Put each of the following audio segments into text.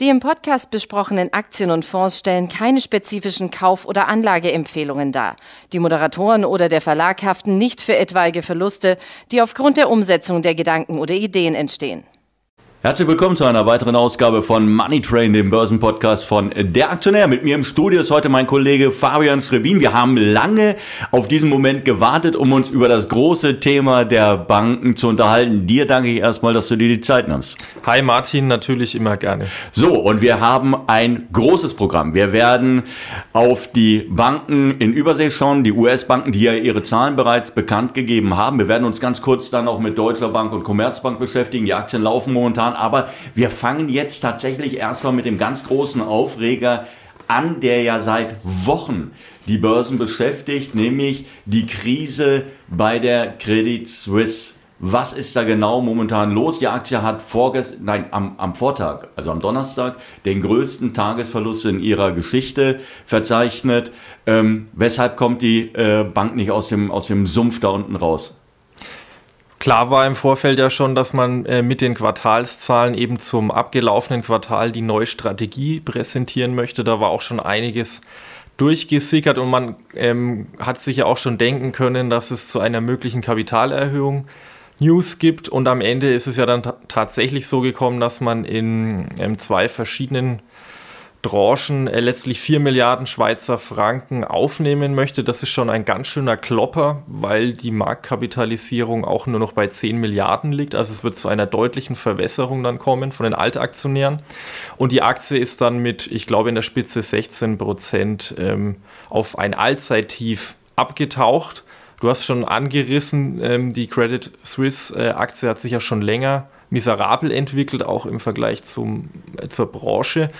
Die im Podcast besprochenen Aktien und Fonds stellen keine spezifischen Kauf- oder Anlageempfehlungen dar. Die Moderatoren oder der Verlag haften nicht für etwaige Verluste, die aufgrund der Umsetzung der Gedanken oder Ideen entstehen. Herzlich willkommen zu einer weiteren Ausgabe von Money Train, dem Börsenpodcast von Der Aktionär. Mit mir im Studio ist heute mein Kollege Fabian Schrebin. Wir haben lange auf diesen Moment gewartet, um uns über das große Thema der Banken zu unterhalten. Dir danke ich erstmal, dass du dir die Zeit nimmst. Hi Martin, natürlich immer gerne. So, und wir haben ein großes Programm. Wir werden auf die Banken in Übersee schauen, die US-Banken, die ja ihre Zahlen bereits bekannt gegeben haben. Wir werden uns ganz kurz dann auch mit Deutscher Bank und Commerzbank beschäftigen. Die Aktien laufen momentan fahren. Aber wir fangen jetzt tatsächlich erstmal mit dem ganz großen Aufreger an, der ja seit Wochen die Börsen beschäftigt, nämlich die Krise bei der Credit Suisse. Was ist da genau momentan los? Die Aktie hat vorgestern, nein, am, am Vortag, also am Donnerstag, den größten Tagesverlust in ihrer Geschichte verzeichnet. Ähm, weshalb kommt die äh, Bank nicht aus dem, aus dem Sumpf da unten raus? Klar war im Vorfeld ja schon, dass man äh, mit den Quartalszahlen eben zum abgelaufenen Quartal die neue Strategie präsentieren möchte. Da war auch schon einiges durchgesickert und man ähm, hat sich ja auch schon denken können, dass es zu einer möglichen Kapitalerhöhung News gibt. Und am Ende ist es ja dann tatsächlich so gekommen, dass man in ähm, zwei verschiedenen Tranchen äh, letztlich 4 Milliarden Schweizer Franken aufnehmen möchte. Das ist schon ein ganz schöner Klopper, weil die Marktkapitalisierung auch nur noch bei 10 Milliarden liegt. Also es wird zu einer deutlichen Verwässerung dann kommen von den Altaktionären. Und die Aktie ist dann mit, ich glaube, in der Spitze 16 Prozent ähm, auf ein Allzeittief abgetaucht. Du hast schon angerissen, ähm, die Credit Suisse äh, hat sich ja schon länger miserabel entwickelt, auch im Vergleich zum, äh, zur Branche.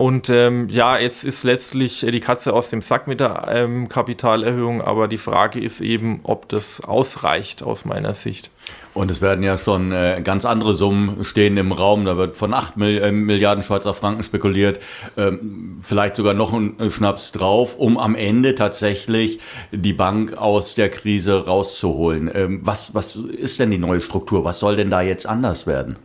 Und ähm, ja, jetzt ist letztlich die Katze aus dem Sack mit der ähm, Kapitalerhöhung, aber die Frage ist eben, ob das ausreicht aus meiner Sicht. Und es werden ja schon äh, ganz andere Summen stehen im Raum. Da wird von 8 Mil äh, Milliarden Schweizer Franken spekuliert, ähm, vielleicht sogar noch ein äh, Schnaps drauf, um am Ende tatsächlich die Bank aus der Krise rauszuholen. Ähm, was, was ist denn die neue Struktur? Was soll denn da jetzt anders werden?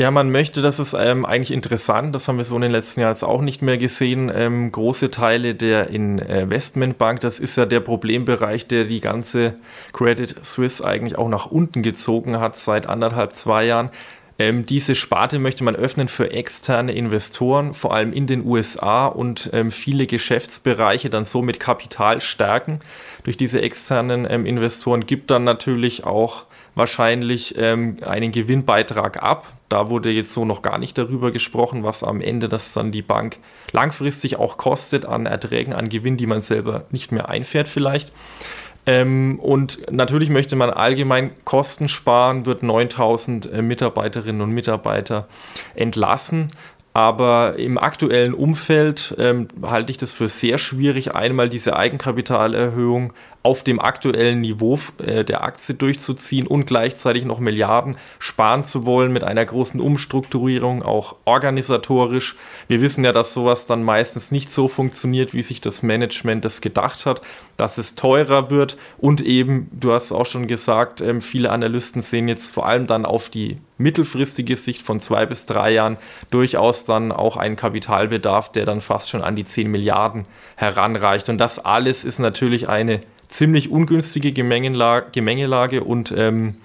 Ja, man möchte, das ist ähm, eigentlich interessant, das haben wir so in den letzten Jahren auch nicht mehr gesehen. Ähm, große Teile der Investmentbank, das ist ja der Problembereich, der die ganze Credit Suisse eigentlich auch nach unten gezogen hat seit anderthalb, zwei Jahren. Ähm, diese Sparte möchte man öffnen für externe Investoren, vor allem in den USA und ähm, viele Geschäftsbereiche dann so mit Kapital stärken. Durch diese externen ähm, Investoren gibt dann natürlich auch wahrscheinlich ähm, einen Gewinnbeitrag ab. Da wurde jetzt so noch gar nicht darüber gesprochen, was am Ende das dann die Bank langfristig auch kostet an Erträgen, an Gewinn, die man selber nicht mehr einfährt vielleicht. Ähm, und natürlich möchte man allgemein Kosten sparen, wird 9000 äh, Mitarbeiterinnen und Mitarbeiter entlassen. Aber im aktuellen Umfeld ähm, halte ich das für sehr schwierig, einmal diese Eigenkapitalerhöhung auf dem aktuellen Niveau äh, der Aktie durchzuziehen und gleichzeitig noch Milliarden sparen zu wollen mit einer großen Umstrukturierung, auch organisatorisch. Wir wissen ja, dass sowas dann meistens nicht so funktioniert, wie sich das Management das gedacht hat, dass es teurer wird und eben, du hast auch schon gesagt, ähm, viele Analysten sehen jetzt vor allem dann auf die mittelfristige Sicht von zwei bis drei Jahren durchaus dann auch einen Kapitalbedarf, der dann fast schon an die 10 Milliarden heranreicht. Und das alles ist natürlich eine ziemlich ungünstige Gemengelage, und ähm,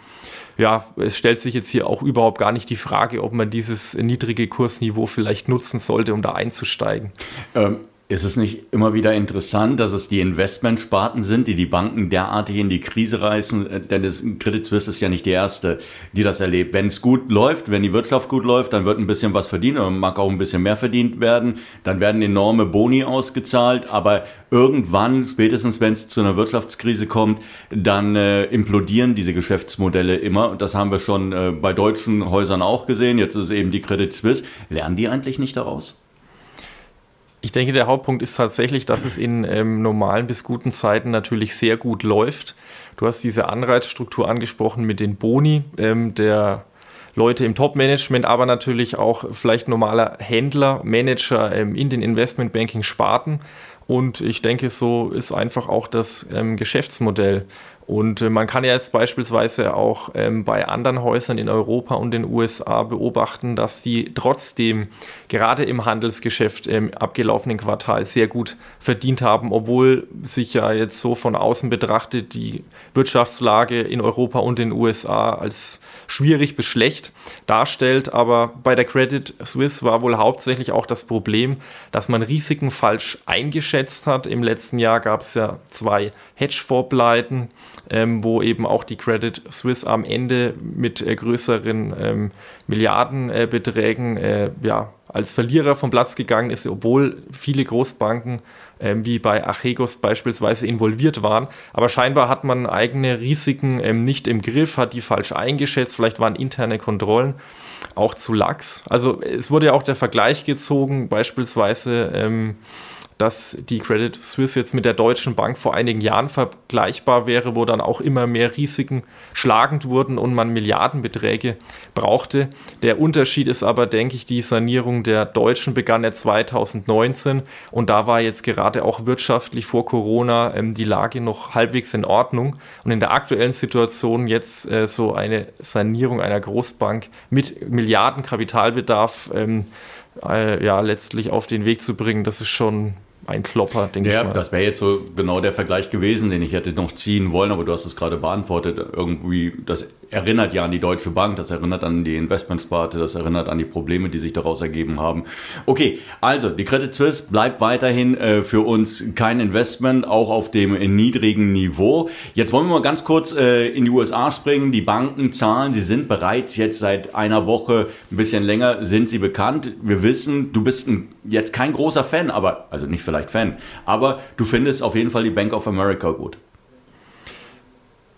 ja, es stellt sich jetzt hier auch überhaupt gar nicht die Frage, ob man dieses niedrige Kursniveau vielleicht nutzen sollte, um da einzusteigen. Ähm, ist es nicht immer wieder interessant, dass es die Investmentsparten sind, die die Banken derartig in die Krise reißen? Äh, denn das Credit Suisse ist ja nicht die erste, die das erlebt. Wenn es gut läuft, wenn die Wirtschaft gut läuft, dann wird ein bisschen was verdient oder mag auch ein bisschen mehr verdient werden. Dann werden enorme Boni ausgezahlt. Aber irgendwann, spätestens wenn es zu einer Wirtschaftskrise kommt, dann äh, implodieren diese Geschäftsmodelle immer. Und das haben wir schon äh, bei deutschen Häusern auch gesehen. Jetzt ist eben die Credit Suisse. Lernen die eigentlich nicht daraus? Ich denke, der Hauptpunkt ist tatsächlich, dass es in ähm, normalen bis guten Zeiten natürlich sehr gut läuft. Du hast diese Anreizstruktur angesprochen mit den Boni ähm, der Leute im Top-Management, aber natürlich auch vielleicht normaler Händler, Manager ähm, in den Investmentbanking-Sparten. Und ich denke, so ist einfach auch das ähm, Geschäftsmodell. Und äh, man kann ja jetzt beispielsweise auch ähm, bei anderen Häusern in Europa und den USA beobachten, dass die trotzdem gerade im Handelsgeschäft im abgelaufenen Quartal sehr gut verdient haben, obwohl sich ja jetzt so von außen betrachtet die Wirtschaftslage in Europa und den USA als schwierig bis schlecht darstellt. Aber bei der Credit Suisse war wohl hauptsächlich auch das Problem, dass man Risiken falsch eingeschätzt hat. Im letzten Jahr gab es ja zwei Hedgevorpleiten, ähm, wo eben auch die Credit Suisse am Ende mit äh, größeren ähm, Milliardenbeträgen äh, ja, als Verlierer vom Platz gegangen ist, obwohl viele Großbanken ähm, wie bei Archegos beispielsweise involviert waren. Aber scheinbar hat man eigene Risiken ähm, nicht im Griff, hat die falsch eingeschätzt, vielleicht waren interne Kontrollen auch zu lax. Also es wurde ja auch der Vergleich gezogen, beispielsweise ähm, dass die Credit Suisse jetzt mit der Deutschen Bank vor einigen Jahren vergleichbar wäre, wo dann auch immer mehr Risiken schlagend wurden und man Milliardenbeträge brauchte. Der Unterschied ist aber, denke ich, die Sanierung der Deutschen begann ja 2019 und da war jetzt gerade auch wirtschaftlich vor Corona ähm, die Lage noch halbwegs in Ordnung. Und in der aktuellen Situation jetzt äh, so eine Sanierung einer Großbank mit Milliardenkapitalbedarf ähm, äh, ja, letztlich auf den Weg zu bringen, das ist schon ein Klopper, denke ja, ich mal. Das wäre jetzt so genau der Vergleich gewesen, den ich hätte noch ziehen wollen, aber du hast es gerade beantwortet. Irgendwie, das erinnert ja an die Deutsche Bank, das erinnert an die Investmentsparte, das erinnert an die Probleme, die sich daraus ergeben haben. Okay, also die Credit Suisse bleibt weiterhin äh, für uns kein Investment, auch auf dem niedrigen Niveau. Jetzt wollen wir mal ganz kurz äh, in die USA springen. Die Banken zahlen, sie sind bereits jetzt seit einer Woche, ein bisschen länger sind sie bekannt. Wir wissen, du bist ein, jetzt kein großer Fan, aber, also nicht vielleicht Fan, aber du findest auf jeden Fall die Bank of America gut.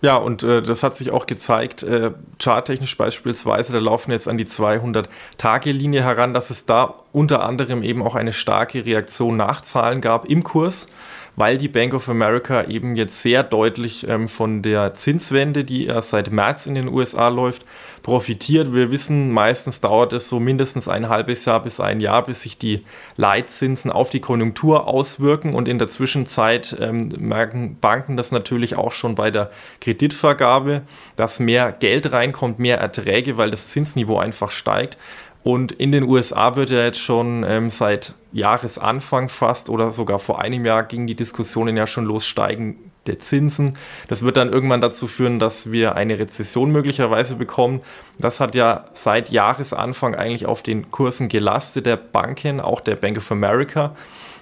Ja, und äh, das hat sich auch gezeigt, äh, charttechnisch beispielsweise, da laufen jetzt an die 200-Tage-Linie heran, dass es da unter anderem eben auch eine starke Reaktion nach Zahlen gab im Kurs weil die Bank of America eben jetzt sehr deutlich ähm, von der Zinswende, die erst seit März in den USA läuft, profitiert. Wir wissen, meistens dauert es so mindestens ein halbes Jahr bis ein Jahr, bis sich die Leitzinsen auf die Konjunktur auswirken. Und in der Zwischenzeit ähm, merken Banken das natürlich auch schon bei der Kreditvergabe, dass mehr Geld reinkommt, mehr Erträge, weil das Zinsniveau einfach steigt. Und in den USA wird ja jetzt schon ähm, seit Jahresanfang fast oder sogar vor einem Jahr ging die Diskussionen ja schon los, steigen der Zinsen. Das wird dann irgendwann dazu führen, dass wir eine Rezession möglicherweise bekommen. Das hat ja seit Jahresanfang eigentlich auf den Kursen gelastet der Banken, auch der Bank of America.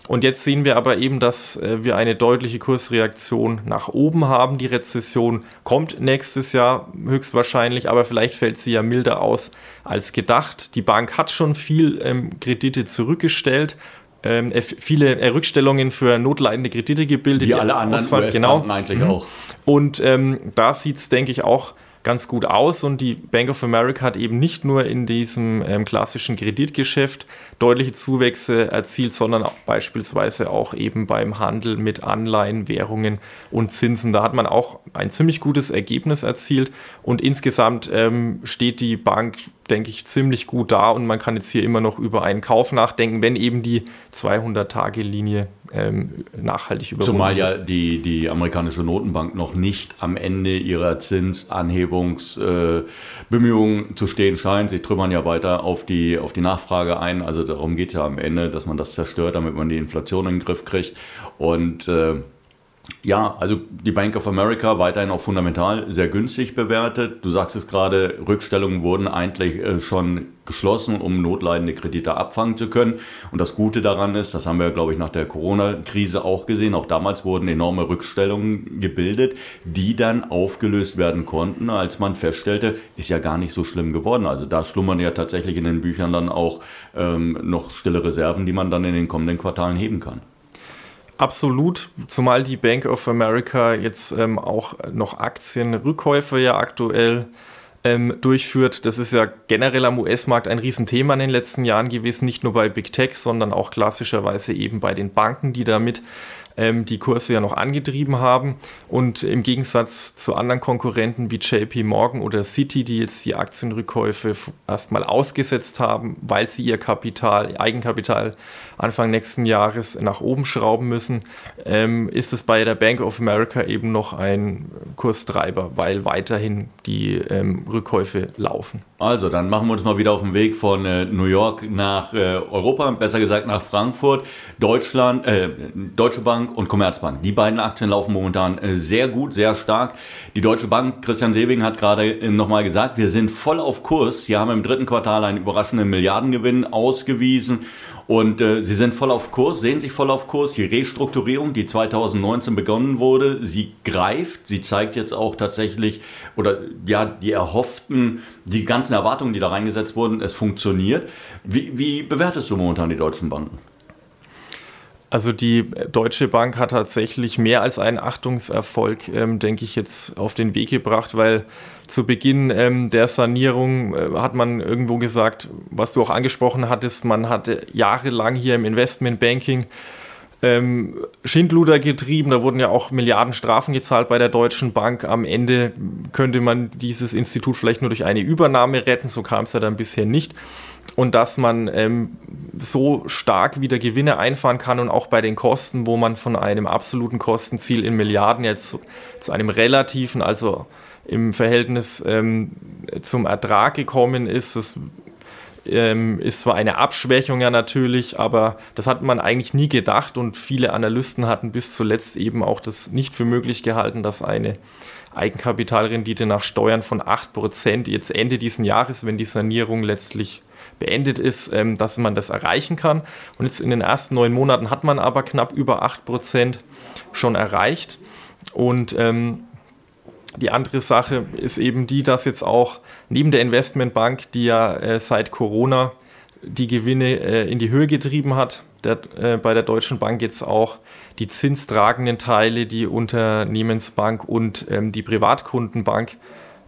Und jetzt sehen wir aber eben, dass äh, wir eine deutliche Kursreaktion nach oben haben. Die Rezession kommt nächstes Jahr höchstwahrscheinlich, aber vielleicht fällt sie ja milder aus als gedacht. Die Bank hat schon viel ähm, Kredite zurückgestellt. Ähm, viele äh, Rückstellungen für notleidende Kredite gebildet. Wie alle anderen Ausfall, genau. eigentlich mhm. auch. Und ähm, da sieht es, denke ich, auch ganz gut aus und die Bank of America hat eben nicht nur in diesem ähm, klassischen Kreditgeschäft deutliche Zuwächse erzielt, sondern auch beispielsweise auch eben beim Handel mit Anleihen, Währungen und Zinsen. Da hat man auch ein ziemlich gutes Ergebnis erzielt und insgesamt ähm, steht die Bank denke ich, ziemlich gut da und man kann jetzt hier immer noch über einen Kauf nachdenken, wenn eben die 200-Tage-Linie ähm, nachhaltig überwunden Zumal ja die, die amerikanische Notenbank noch nicht am Ende ihrer Zinsanhebungsbemühungen äh, zu stehen scheint. Sie trümmern ja weiter auf die, auf die Nachfrage ein. Also darum geht es ja am Ende, dass man das zerstört, damit man die Inflation in den Griff kriegt. Und äh, ja, also die Bank of America weiterhin auch fundamental sehr günstig bewertet. Du sagst es gerade, Rückstellungen wurden eigentlich äh, schon geschlossen, um notleidende Kredite abfangen zu können. Und das Gute daran ist, das haben wir, glaube ich, nach der Corona-Krise auch gesehen, auch damals wurden enorme Rückstellungen gebildet, die dann aufgelöst werden konnten, als man feststellte, ist ja gar nicht so schlimm geworden. Also da schlummern ja tatsächlich in den Büchern dann auch ähm, noch stille Reserven, die man dann in den kommenden Quartalen heben kann. Absolut, zumal die Bank of America jetzt ähm, auch noch Aktienrückkäufe ja aktuell ähm, durchführt. Das ist ja generell am US-Markt ein Riesenthema in den letzten Jahren gewesen, nicht nur bei Big Tech, sondern auch klassischerweise eben bei den Banken, die damit ähm, die Kurse ja noch angetrieben haben. Und im Gegensatz zu anderen Konkurrenten wie JP Morgan oder Citi, die jetzt die Aktienrückkäufe erstmal ausgesetzt haben, weil sie ihr Kapital, Eigenkapital Anfang nächsten Jahres nach oben schrauben müssen, ähm, ist es bei der Bank of America eben noch ein Kurstreiber, weil weiterhin die ähm, Rückkäufe laufen. Also, dann machen wir uns mal wieder auf den Weg von äh, New York nach äh, Europa, besser gesagt nach Frankfurt. Deutschland, äh, Deutsche Bank und Commerzbank. Die beiden Aktien laufen momentan äh, sehr gut, sehr stark. Die Deutsche Bank, Christian Sebing hat gerade äh, nochmal gesagt, wir sind voll auf Kurs. Sie haben im dritten Quartal einen überraschenden Milliardengewinn ausgewiesen und äh, sie sind voll auf Kurs, sehen sich voll auf Kurs. Die Restrukturierung, die 2019 begonnen wurde, sie greift. Sie zeigt jetzt auch tatsächlich, oder ja, die erhofften, die ganzen Erwartungen, die da reingesetzt wurden, es funktioniert. Wie, wie bewertest du momentan die deutschen Banken? Also die Deutsche Bank hat tatsächlich mehr als einen Achtungserfolg, ähm, denke ich, jetzt auf den Weg gebracht, weil zu Beginn ähm, der Sanierung äh, hat man irgendwo gesagt, was du auch angesprochen hattest, man hatte jahrelang hier im Investmentbanking ähm, Schindluder getrieben, da wurden ja auch Milliarden Strafen gezahlt bei der Deutschen Bank. Am Ende könnte man dieses Institut vielleicht nur durch eine Übernahme retten, so kam es ja dann bisher nicht und dass man ähm, so stark wieder Gewinne einfahren kann und auch bei den Kosten, wo man von einem absoluten Kostenziel in Milliarden jetzt zu, einem relativen, also im Verhältnis ähm, zum Ertrag gekommen ist. Das ähm, ist zwar eine Abschwächung ja natürlich, aber das hat man eigentlich nie gedacht und viele Analysten hatten bis zuletzt eben auch das nicht für möglich gehalten, dass eine Eigenkapitalrendite nach Steuern von 8% jetzt Ende dieses Jahres, wenn die Sanierung letztlich beendet ist, ähm, dass man das erreichen kann. Und jetzt in den ersten neun Monaten hat man aber knapp über 8% schon erreicht. Und ähm, die andere Sache ist eben die, dass jetzt auch neben der Investmentbank, die ja äh, seit Corona die Gewinne äh, in die Höhe getrieben hat, der, äh, bei der Deutschen Bank jetzt auch die zinstragenden Teile, die Unternehmensbank und ähm, die Privatkundenbank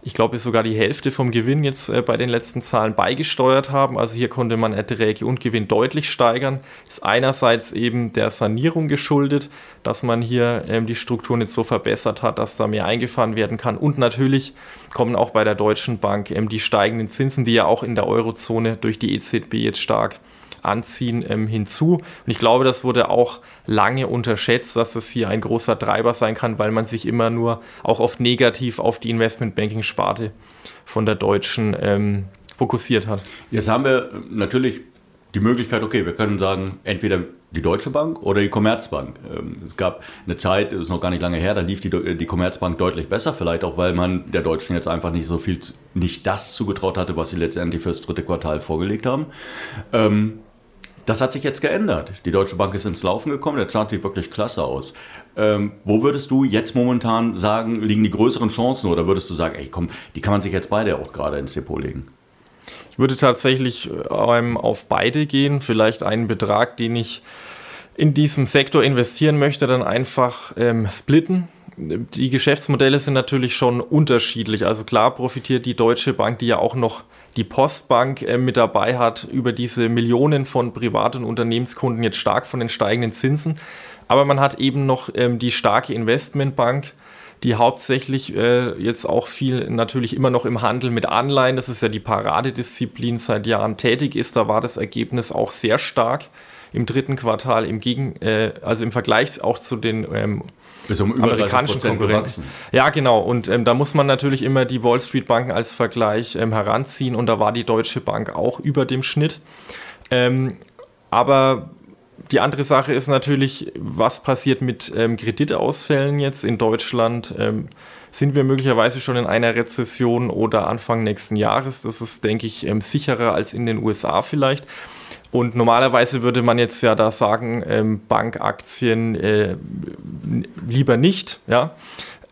ich glaube, sogar die Hälfte vom Gewinn jetzt äh, bei den letzten Zahlen beigesteuert haben. Also hier konnte man Erträge und Gewinn deutlich steigern. Ist einerseits eben der Sanierung geschuldet, dass man hier ähm, die Strukturen jetzt so verbessert hat, dass da mehr eingefahren werden kann. Und natürlich kommen auch bei der Deutschen Bank ähm, die steigenden Zinsen, die ja auch in der Eurozone durch die EZB jetzt stark anziehen ähm, hinzu. Und ich glaube, das wurde auch lange unterschätzt, dass das hier ein großer Treiber sein kann, weil man sich immer nur auch oft negativ auf die Investmentbanking-Sparte von der Deutschen ähm, fokussiert hat. Jetzt haben wir natürlich die Möglichkeit, okay, wir können sagen, entweder die Deutsche Bank oder die Commerzbank. Ähm, es gab eine Zeit, das ist noch gar nicht lange her, da lief die, die Commerzbank deutlich besser, vielleicht auch, weil man der Deutschen jetzt einfach nicht so viel, nicht das zugetraut hatte, was sie letztendlich fürs dritte Quartal vorgelegt haben. Das hat sich jetzt geändert. Die Deutsche Bank ist ins Laufen gekommen, der Chart sieht wirklich klasse aus. Ähm, wo würdest du jetzt momentan sagen, liegen die größeren Chancen oder würdest du sagen, ey komm, die kann man sich jetzt beide auch gerade ins Depot legen? Ich würde tatsächlich ähm, auf beide gehen, vielleicht einen Betrag, den ich in diesem Sektor investieren möchte, dann einfach ähm, splitten. Die Geschäftsmodelle sind natürlich schon unterschiedlich. Also klar profitiert die Deutsche Bank, die ja auch noch die Postbank äh, mit dabei hat, über diese Millionen von Privat- und Unternehmenskunden jetzt stark von den steigenden Zinsen. Aber man hat eben noch ähm, die starke Investmentbank, die hauptsächlich äh, jetzt auch viel natürlich immer noch im Handel mit Anleihen, das ist ja die Paradedisziplin seit Jahren tätig ist. Da war das Ergebnis auch sehr stark im dritten Quartal, im Gegen, äh, also im Vergleich auch zu den ähm, amerikanischen Konkurrenten. Ja, genau. Und ähm, da muss man natürlich immer die Wall Street Banken als Vergleich ähm, heranziehen. Und da war die Deutsche Bank auch über dem Schnitt. Ähm, aber die andere Sache ist natürlich, was passiert mit ähm, Kreditausfällen jetzt in Deutschland? Ähm, sind wir möglicherweise schon in einer Rezession oder Anfang nächsten Jahres? Das ist, denke ich, ähm, sicherer als in den USA vielleicht. Und normalerweise würde man jetzt ja da sagen, ähm, Bankaktien äh, lieber nicht, ja.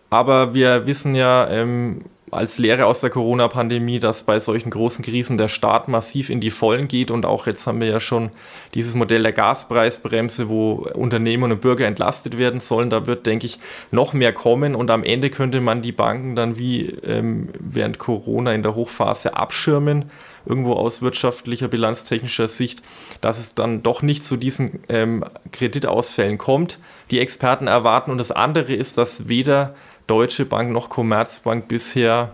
Aber wir wissen ja, ähm, als Lehre aus der Corona-Pandemie, dass bei solchen großen Krisen der Staat massiv in die Vollen geht und auch jetzt haben wir ja schon dieses Modell der Gaspreisbremse, wo Unternehmen und Bürger entlastet werden sollen. Da wird, denke ich, noch mehr kommen und am Ende könnte man die Banken dann wie ähm, während Corona in der Hochphase abschirmen, irgendwo aus wirtschaftlicher, bilanztechnischer Sicht, dass es dann doch nicht zu diesen ähm, Kreditausfällen kommt, die Experten erwarten. Und das andere ist, dass weder Deutsche Bank noch Commerzbank bisher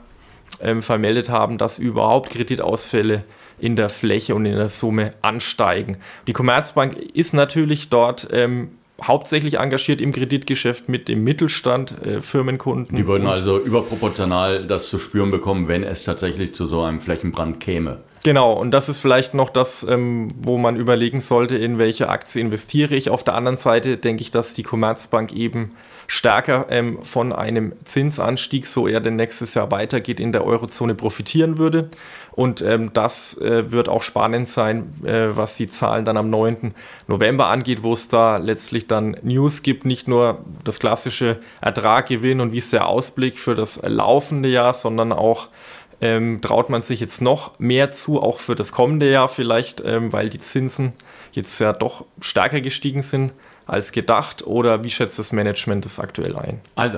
ähm, vermeldet haben, dass überhaupt Kreditausfälle in der Fläche und in der Summe ansteigen. Die Commerzbank ist natürlich dort ähm, hauptsächlich engagiert im Kreditgeschäft mit dem Mittelstand, äh, Firmenkunden. Die würden also überproportional das zu spüren bekommen, wenn es tatsächlich zu so einem Flächenbrand käme. Genau, und das ist vielleicht noch das, ähm, wo man überlegen sollte, in welche Aktie investiere ich. Auf der anderen Seite denke ich, dass die Commerzbank eben stärker ähm, von einem Zinsanstieg, so er denn nächstes Jahr weitergeht, in der Eurozone profitieren würde. Und ähm, das äh, wird auch spannend sein, äh, was die Zahlen dann am 9. November angeht, wo es da letztlich dann News gibt, nicht nur das klassische Ertraggewinn und wie ist der Ausblick für das laufende Jahr, sondern auch ähm, traut man sich jetzt noch mehr zu, auch für das kommende Jahr vielleicht, ähm, weil die Zinsen jetzt ja doch stärker gestiegen sind als gedacht oder wie schätzt das Management das aktuell ein? Also,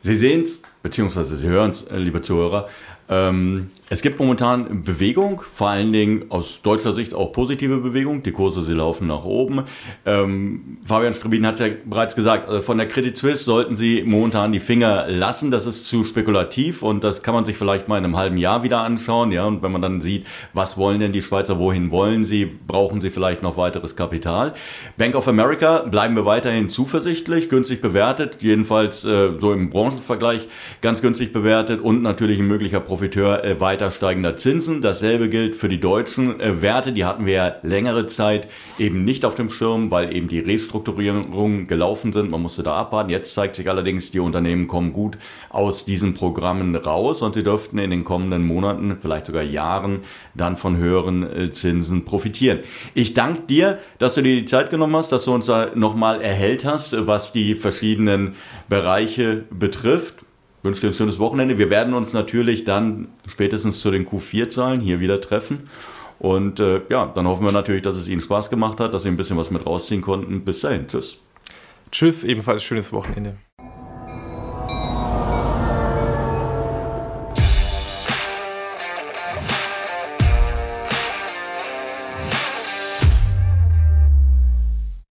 Sie sehen es, beziehungsweise Sie hören es, äh, liebe Zuhörer, ähm, es gibt momentan Bewegung, vor allen Dingen aus deutscher Sicht auch positive Bewegung. Die Kurse, sie laufen nach oben. Ähm, Fabian Strebin hat es ja bereits gesagt, also von der Credit Suisse sollten Sie momentan die Finger lassen. Das ist zu spekulativ und das kann man sich vielleicht mal in einem halben Jahr wieder anschauen. Ja, und wenn man dann sieht, was wollen denn die Schweizer, wohin wollen sie, brauchen sie vielleicht noch weiteres Kapital. Bank of America bleiben wir weiterhin zuversichtlich, günstig bewertet, jedenfalls äh, so im Branchenvergleich ganz günstig bewertet und natürlich ein möglicher Profiteur äh, weiter steigender Zinsen. Dasselbe gilt für die deutschen äh, Werte. Die hatten wir ja längere Zeit eben nicht auf dem Schirm, weil eben die Restrukturierungen gelaufen sind. Man musste da abwarten. Jetzt zeigt sich allerdings, die Unternehmen kommen gut aus diesen Programmen raus und sie dürften in den kommenden Monaten, vielleicht sogar Jahren, dann von höheren äh, Zinsen profitieren. Ich danke dir, dass du dir die Zeit genommen hast, dass du uns da nochmal erhellt hast, was die verschiedenen Bereiche betrifft wünsche dir ein schönes Wochenende. Wir werden uns natürlich dann spätestens zu den Q4-Zahlen hier wieder treffen. Und äh, ja, dann hoffen wir natürlich, dass es Ihnen Spaß gemacht hat, dass Sie ein bisschen was mit rausziehen konnten. Bis dahin. Tschüss. Tschüss, ebenfalls schönes Wochenende.